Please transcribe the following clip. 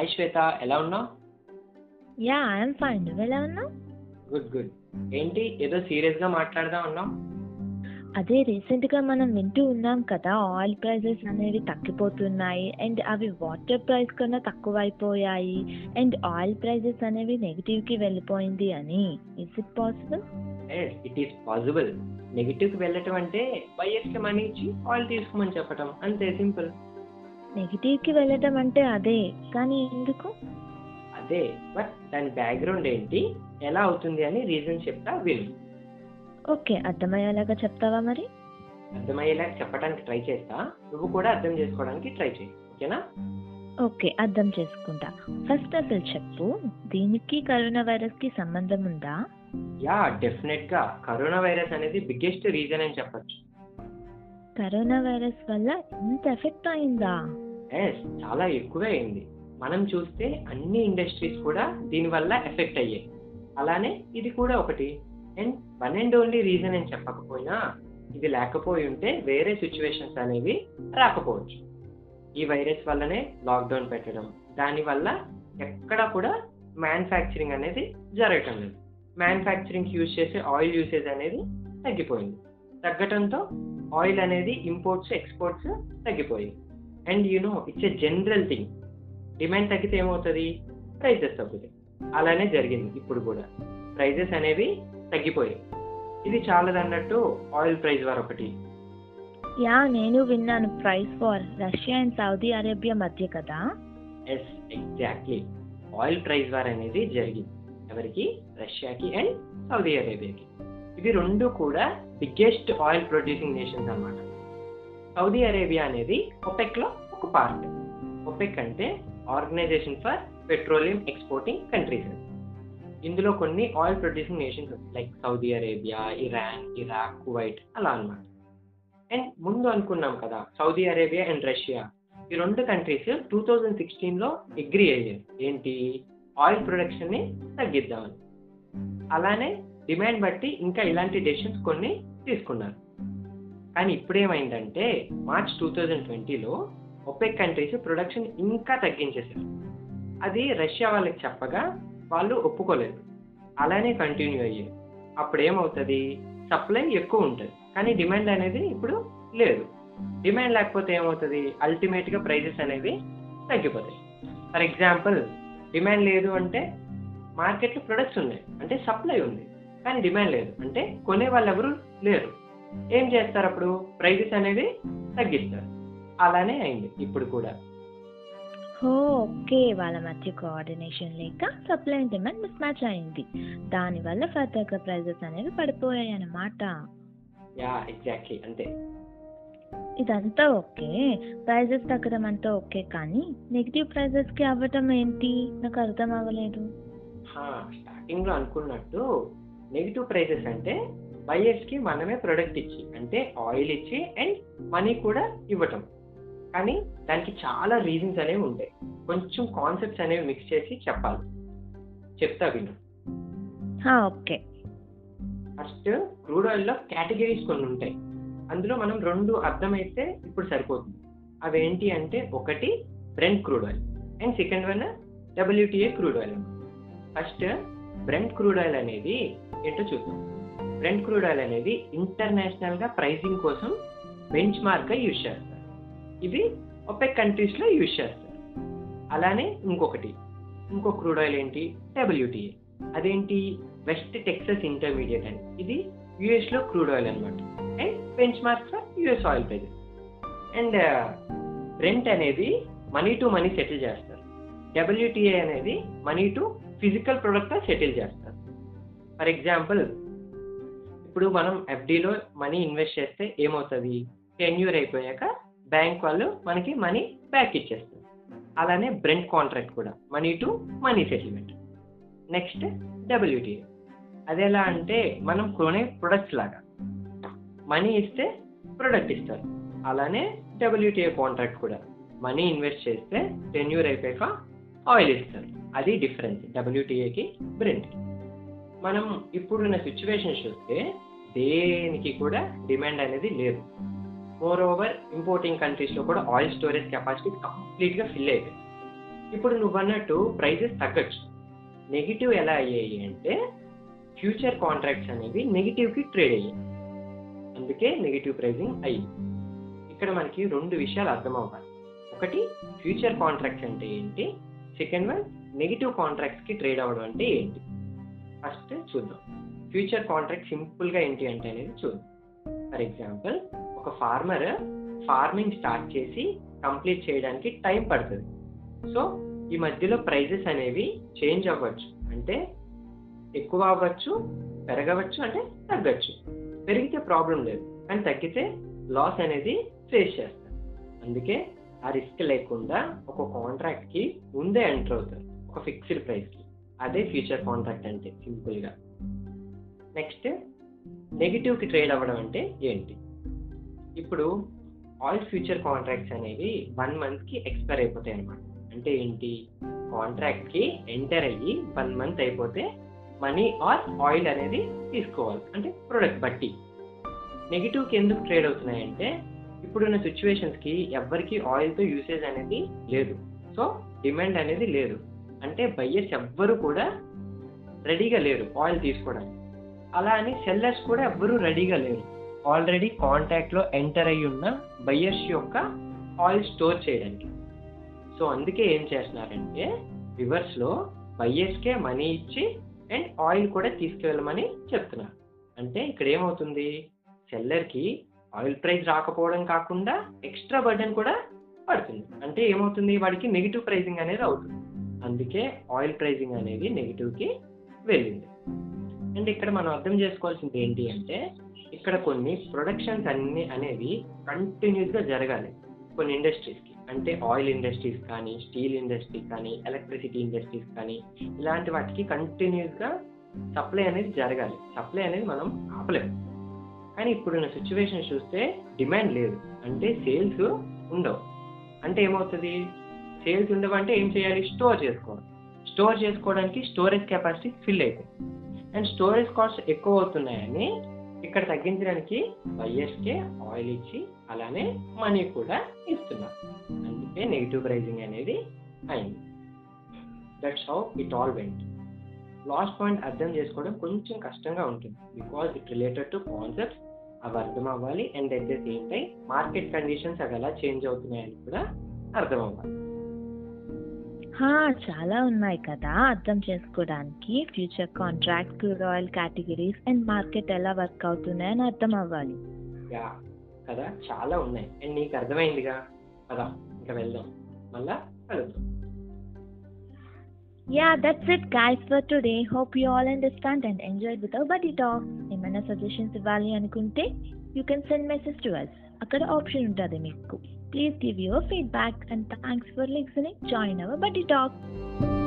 Hi Shweta ఎలా ఉన్నావు? Yeah I'm fine. నువ్వు ఎలా ఉన్నావు? Good good. ఏంటి? ఏదో సీరియస్గా మాట్లాడదాం ఉన్నావు అదే రీసెంట్గా మనం వింటూ ఉన్నాం కదా ఆయిల్ ప్రైజెస్ అనేవి తగ్గిపోతున్నాయి అండ్ అవి వాటర్ ప్రైస్ కన్నా తక్కువైపోయాయి అండ్ ఆయిల్ ప్రైజెస్ అనేవి నెగిటివ్కి వెళ్ళిపోయింది అని. Is it possible it is possible నెగిటివ్కి వెళ్ళటం అంటే బయర్స్కి మనీ ఇచ్చి ఆయిల్ తీసుకోమని చెప్పటం. అంతే సింపుల్ నెగిటివ్కి వెళ్ళటం అంటే అదే కానీ ఎందుకు? అదే బట్ దాని బ్యాక్గ్రౌండ్ ఏంటి? ఎలా అవుతుంది అని రీజన్ చెప్తా విను. ఓకే అర్థమయ్యేలాగా చెప్తావా మరి? అర్థమయ్యేలా చెప్పడానికి ట్రై చేస్తా. నువ్వు కూడా అర్థం చేసుకోవడానికి ట్రై చేయి ఓకేనా? ఓకే అర్థం చేసుకుంటా. ఫస్ట్ అసలు చెప్పు దీనికి కరోనా వైరస్కి సంబంధం ఉందా? యా డెఫినెట్గా. కరోనా వైరస్ అనేది బిగ్గెస్ట్ రీజన్ అని చెప్పొచ్చు. కరోనా వైరస్ వల్ల ఇంత ఎఫెక్ట్ అయిందా? ఎస్ చాలా ఎక్కువే అయింది మనం చూస్తే అన్ని ఇండస్ట్రీస్ కూడా దీనివల్ల ఎఫెక్ట్ అయ్యాయి. అలానే ఇది కూడా ఒకటి. And one and only reason అని చెప్పకపోయినా ఇది లేకపోయి ఉంటే వేరే సిచ్యువేషన్స్ అనేవి రాకపోవచ్చు. ఈ వైరస్ వల్లనే లాక్డౌన్ పెట్టడం దానివల్ల ఎక్కడ కూడా మ్యానుఫ్యాక్చరింగ్ అనేది జరగటం లేదు. మ్యానుఫ్యాక్చరింగ్ యూజ్ చేసే ఆయిల్ యూసేజ్ అనేది తగ్గిపోయింది. తగ్గటంతో ఆయిల్ అనేది ఇంపోర్ట్స్ ఎక్స్పోర్ట్స్ తగ్గిపోయాయి and you know it's a general thing demand తగ్గితే ఏమవుతుంది? ప్రైజెస్ తగ్గుతాయి. అలానే జరిగింది ఇప్పుడు కూడా. ప్రైజెస్ అనేవి తగ్గిపోయాయి. ఇది చాలదన్నట్టు ఆయిల్ ప్రైస్ వార్ ఒకటి. యా నేను విన్నాను. Price war Russia and Saudi Arabia మధ్య కదా? Yes exactly oil price war అనేది జరిగింది. ఎవరికి? రష్యాకి అండ్ సౌదీ అరేబియాకి. ఇవి రెండు కూడా బిగ్గెస్ట్ ఆయిల్ ప్రొడ్యూసింగ్ నేషన్స్ అన్నమాట. సౌదీ అరేబియా అనేది ఒపెక్లో ఒక పార్ట్ ఒపెక్ అంటే organisation for petroleum exporting countries ఇందులో కొన్ని oil producing nations like Saudi Arabia Iran Iraq Kuwait అలా అన్నమాట. అండ్ ముందు అనుకున్నాం కదా సౌదీ అరేబియా అండ్ రష్యా ఈ రెండు కంట్రీస్ టూ థౌజండ్ సిక్స్టీన్లో అగ్రి అయ్యారు ఏంటి? ఆయిల్ ప్రొడక్షన్ని తగ్గిద్దామని. అలానే డిమాండ్ బట్టి ఇంకా ఇలాంటి డెసిషన్స్ కొన్ని తీసుకున్నారు. కానీ ఇప్పుడేమైందంటే మార్చ్ టూ థౌజండ్ ట్వంటీలో ఒపెక్ కంట్రీస్ ప్రొడక్షన్ ఇంకా తగ్గించేశారు. అది రష్యా వాళ్ళకి చెప్పగా వాళ్ళు ఒప్పుకోలేదు. అలానే కంటిన్యూ అయ్యాయి. అప్పుడు ఏమవుతుంది సప్లై ఎక్కువ ఉంటుంది. కానీ డిమాండ్ అనేది ఇప్పుడు లేదు. డిమాండ్ లేకపోతే ఏమవుతుంది? అల్టిమేట్గా ప్రైజెస్ అనేవి తగ్గిపోతాయి. ఫర్ ఎగ్జాంపుల్ డిమాండ్ లేదు అంటే మార్కెట్లో ప్రొడక్ట్స్ ఉన్నాయి. అంటే సప్లై ఉంది. కానీ డిమాండ్ లేదు. అంటే కొనే వాళ్ళు ఎవరు లేరు. ఏం చేస్తారు అప్పుడు? ప్రైజెస్ అనేవి తగ్గిస్తారు. అలానే అయింది ఇప్పుడు కూడా. ఓకే వాళ్ళ మధ్య కోఆర్డినేషన్ లేక supply and demand mismatch అయింది. దానివల్ల ఫర్దర్గా ప్రైజెస్ అనేవి పడిపోయాయి అన్నమాట. Yeah exactly. అంతే. ఇదంతా ఓకే. ప్రైజెస్ తగ్గడం అంతా ఓకే కానీ నెగిటివ్ ప్రైజెస్కి అవ్వటం ఏంటి? నాకు అర్థం అవ్వలేదు. స్టార్టింగ్లో అనుకున్నట్టు నెగిటివ్ ప్రైసెస్ అంటే బయర్స్కి మనమే ప్రొడక్ట్ ఇచ్చి అంటే ఆయిల్ ఇచ్చి అండ్ మనీ కూడా ఇవ్వటం. కానీ దానికి చాలా రీజన్స్ అనేవి ఉంటాయి. కొంచెం కాన్సెప్ట్స్ అనేవి మిక్స్ చేసి చెప్పాలి. చెప్తా విను. ఓకే. ఫస్ట్ క్రూడ్ ఆయిల్లో కేటగిరీస్ కొన్ని ఉంటాయి. అందులో మనం రెండు అర్థమైతే ఇప్పుడు సరిపోతుంది. అవేంటి అంటే ఒకటి Brent crude oil and second one WTI crude oil first Brent crude oil అనేది ఏంటో చూద్దాం. బ్రెంట్ క్రూడ్ ఆయిల్ అనేది ఇంటర్నేషనల్గా ప్రైసింగ్ కోసం బెంచ్ మార్క్గా యూజ్ చేస్తారు. ఇది ఒపెక్ కంట్రీస్లో యూజ్ చేస్తారు. అలానే ఇంకొకటి ఇంకో క్రూడ్ ఆయిల్ ఏంటి డబ్ల్యూటీఏ అదేంటి? వెస్ట్ టెక్సస్ ఇంటర్మీడియట్ అని. ఇది యుఎస్లో క్రూడ్ ఆయిల్ అనమాట and benchmark for US oil prices and Brent అనేది మనీ టు మనీ సెటిల్ చేస్తారు. డబ్ల్యూటీఏ అనేది మనీ టు ఫిజికల్ ప్రొడక్ట్గా సెటిల్ చేస్తారు. ఫర్ ఎగ్జాంపుల్ ఇప్పుడు మనం ఎఫ్డీలో మనీ ఇన్వెస్ట్ చేస్తే ఏమవుతుంది? టెన్యూర్ అయిపోయాక బ్యాంక్ వాళ్ళు మనకి మనీ బ్యాక్ ఇచ్చేస్తారు. అలానే బ్రెంట్ కాంట్రాక్ట్ కూడా money to money settlement. Next WTI. అది ఎలా అంటే మనం కొనే ప్రొడక్ట్స్ లాగా. మనీ ఇస్తే ప్రొడక్ట్ ఇస్తారు. అలానే డబ్ల్యూటీఏ కాంట్రాక్ట్ కూడా. మనీ ఇన్వెస్ట్ చేస్తే టెన్యూర్ అయిపోయాక ఆయిల్ ఇస్తారు. అది డిఫరెన్స్ డబ్ల్యూటీఏకి బ్రింట్ మనం ఇప్పుడున్న సిచ్యువేషన్ చూస్తే దేనికి కూడా డిమాండ్ అనేది లేదు. మోర్ ఓవర్ ఇంపోర్టింగ్ కంట్రీస్లో కూడా ఆయిల్ స్టోరేజ్ కెపాసిటీ కంప్లీట్గా ఫిల్ అయిపోయింది. ఇప్పుడు నువ్వు అన్నట్టు ప్రైజెస్ తగ్గచ్చు. నెగిటివ్ ఎలా అయ్యాయి అంటే ఫ్యూచర్ కాంట్రాక్ట్స్ అనేవి నెగిటివ్కి ట్రేడ్ అయ్యాయి. అందుకే నెగిటివ్ ప్రైజింగ్ అయ్యింది. ఇక్కడ మనకి రెండు విషయాలు అర్థం అవ్వాలి ఒకటి ఫ్యూచర్ కాంట్రాక్ట్స్ అంటే ఏంటి? సెకండ్ వన్ నెగిటివ్ కాంట్రాక్ట్స్కి ట్రేడ్ అవ్వడం అంటే ఏంటి? ఫస్ట్ చూద్దాం. ఫ్యూచర్ కాంట్రాక్ట్ సింపుల్గా ఏంటి అంటే అనేది చూద్దాం. ఫర్ ఎగ్జాంపుల్ ఒక ఫార్మర్ ఫార్మింగ్ స్టార్ట్ చేసి కంప్లీట్ చేయడానికి టైం పడుతుంది. సో ఈ మధ్యలో ప్రైజెస్ అనేవి చేంజ్ అవ్వచ్చు. అంటే ఎక్కువ అవ్వచ్చు పెరగవచ్చు అంటే తగ్గచ్చు. పెరిగితే ప్రాబ్లం లేదు. కానీ తగ్గితే లాస్ అనేది ఫేస్ చేస్తారు అందుకే ఆ రిస్క్ లేకుండా ఒక కాంట్రాక్ట్కి ముందే ఎంటర్ అవుతారు. ఒక ఫిక్స్డ్ ప్రైస్కి అదే ఫ్యూచర్ కాంట్రాక్ట్ అంటే సింపుల్గా నెక్స్ట్ నెగిటివ్కి ట్రేడ్ అవ్వడం అంటే ఏంటి? ఇప్పుడు ఆల్ ఫ్యూచర్ కాంట్రాక్ట్స్ అనేవి వన్ మంత్కి ఎక్స్పైర్ అయిపోతాయి అనమాట అంటే ఏంటి? కాంట్రాక్ట్కి ఎంటర్ అయ్యి వన్ మంత్ అయిపోతే మనీ ఆర్ ఆయిల్ అనేది తీసుకోవాలి. అంటే ప్రోడక్ట్ బట్టి. నెగిటివ్కి ఎందుకు ట్రేడ్ అవుతున్నాయంటే ఇప్పుడున్న సిచ్యువేషన్స్కి ఎవరికి ఆయిల్తో యూసేజ్ అనేది లేదు. సో డిమాండ్ అనేది లేదు. అంటే బయ్యర్స్ ఎవ్వరు కూడా రెడీగా లేరు ఆయిల్ తీసుకోవడానికి. అలా అని సెల్లర్స్ కూడా ఎవ్వరూ రెడీగా లేరు. ఆల్రెడీ కాంటాక్ట్లో ఎంటర్ అయ్యి ఉన్న బయ్యర్స్ యొక్క ఆయిల్ స్టోర్ చేయడానికి. సో అందుకే ఏం చేస్తున్నారంటే రివర్స్లో బయ్యర్స్కే మనీ ఇచ్చి అండ్ ఆయిల్ కూడా తీసుకువెళ్ళమని చెప్తున్నారు. అంటే ఇక్కడ ఏమవుతుంది? సెల్లర్కి ఆయిల్ ప్రైస్ రాకపోవడం కాకుండా ఎక్స్ట్రా బర్డెన్ కూడా పడుతుంది. అంటే ఏమవుతుంది? వాడికి నెగిటివ్ ప్రైజింగ్ అనేది అవుతుంది. అందుకే ఆయిల్ ప్రైజింగ్ అనేది నెగిటివ్కి వెళ్ళింది. అండ్ ఇక్కడ మనం అర్థం చేసుకోవాల్సింది ఏంటి అంటే ఇక్కడ కొన్ని ప్రొడక్షన్స్ అన్ని అనేవి కంటిన్యూస్గా జరగాలి. కొన్ని ఇండస్ట్రీస్కి అంటే ఆయిల్ ఇండస్ట్రీస్ కానీ స్టీల్ ఇండస్ట్రీ కానీ ఎలక్ట్రిసిటీ ఇండస్ట్రీస్ కానీ ఇలాంటి వాటికి కంటిన్యూస్గా సప్లై అనేది జరగాలి. సప్లై అనేది మనం ఆపలేము కానీ ఇప్పుడున్న సిచ్యువేషన్ చూస్తే డిమాండ్ లేదు. అంటే సేల్స్ ఉండవు. అంటే ఏమవుతుంది? సేల్స్ ఉండవంటే ఏం చేయాలి? స్టోర్ చేసుకోవాలి. స్టోర్ చేసుకోవడానికి స్టోరేజ్ కెపాసిటీ ఫిల్ అవుతుంది అండ్ స్టోరేజ్ కాస్ట్ ఎక్కువ అవుతున్నాయని ఇక్కడ తగ్గించడానికి వైఎస్కే ఆయిల్ ఇచ్చి అలానే మనీ కూడా ఇస్తున్నారు. అందుకే నెగిటివ్ ప్రైజింగ్ అనేది అయింది. That's how it all went last point అర్థం చేసుకోవడం కొంచెం కష్టంగా ఉంటుంది. Because it related to concepts అవి అర్థం అవ్వాలి. And at the same time market conditions అవి ఎలా చేంజ్ అవుతున్నాయని కూడా అర్థం అవ్వాలి. చాలా ఉన్నాయి కదా. అర్థం చేసుకోవడానికి future contract crude oil categories and market ఎలా వర్క్ అవుతున్నాయని అర్థం అవ్వాలి. యా కదా? చాలా ఉన్నాయి. అండ్ నీకు అర్థమైందిగా? కదా ఇంకా వెళ్దాం. మళ్ళా కలుద్దాం Yeah, that's it guys for today. Hope you all understand and enjoyed with our buddy talk. ఏమైనా సజెషన్స్ ఇవ్వాలి అనుకుంటే you can send message to us అక్కడ ఆప్షన్ ఉంటుంది మీకు. Please give your feedback and thanks for listening. Join our buddy talk.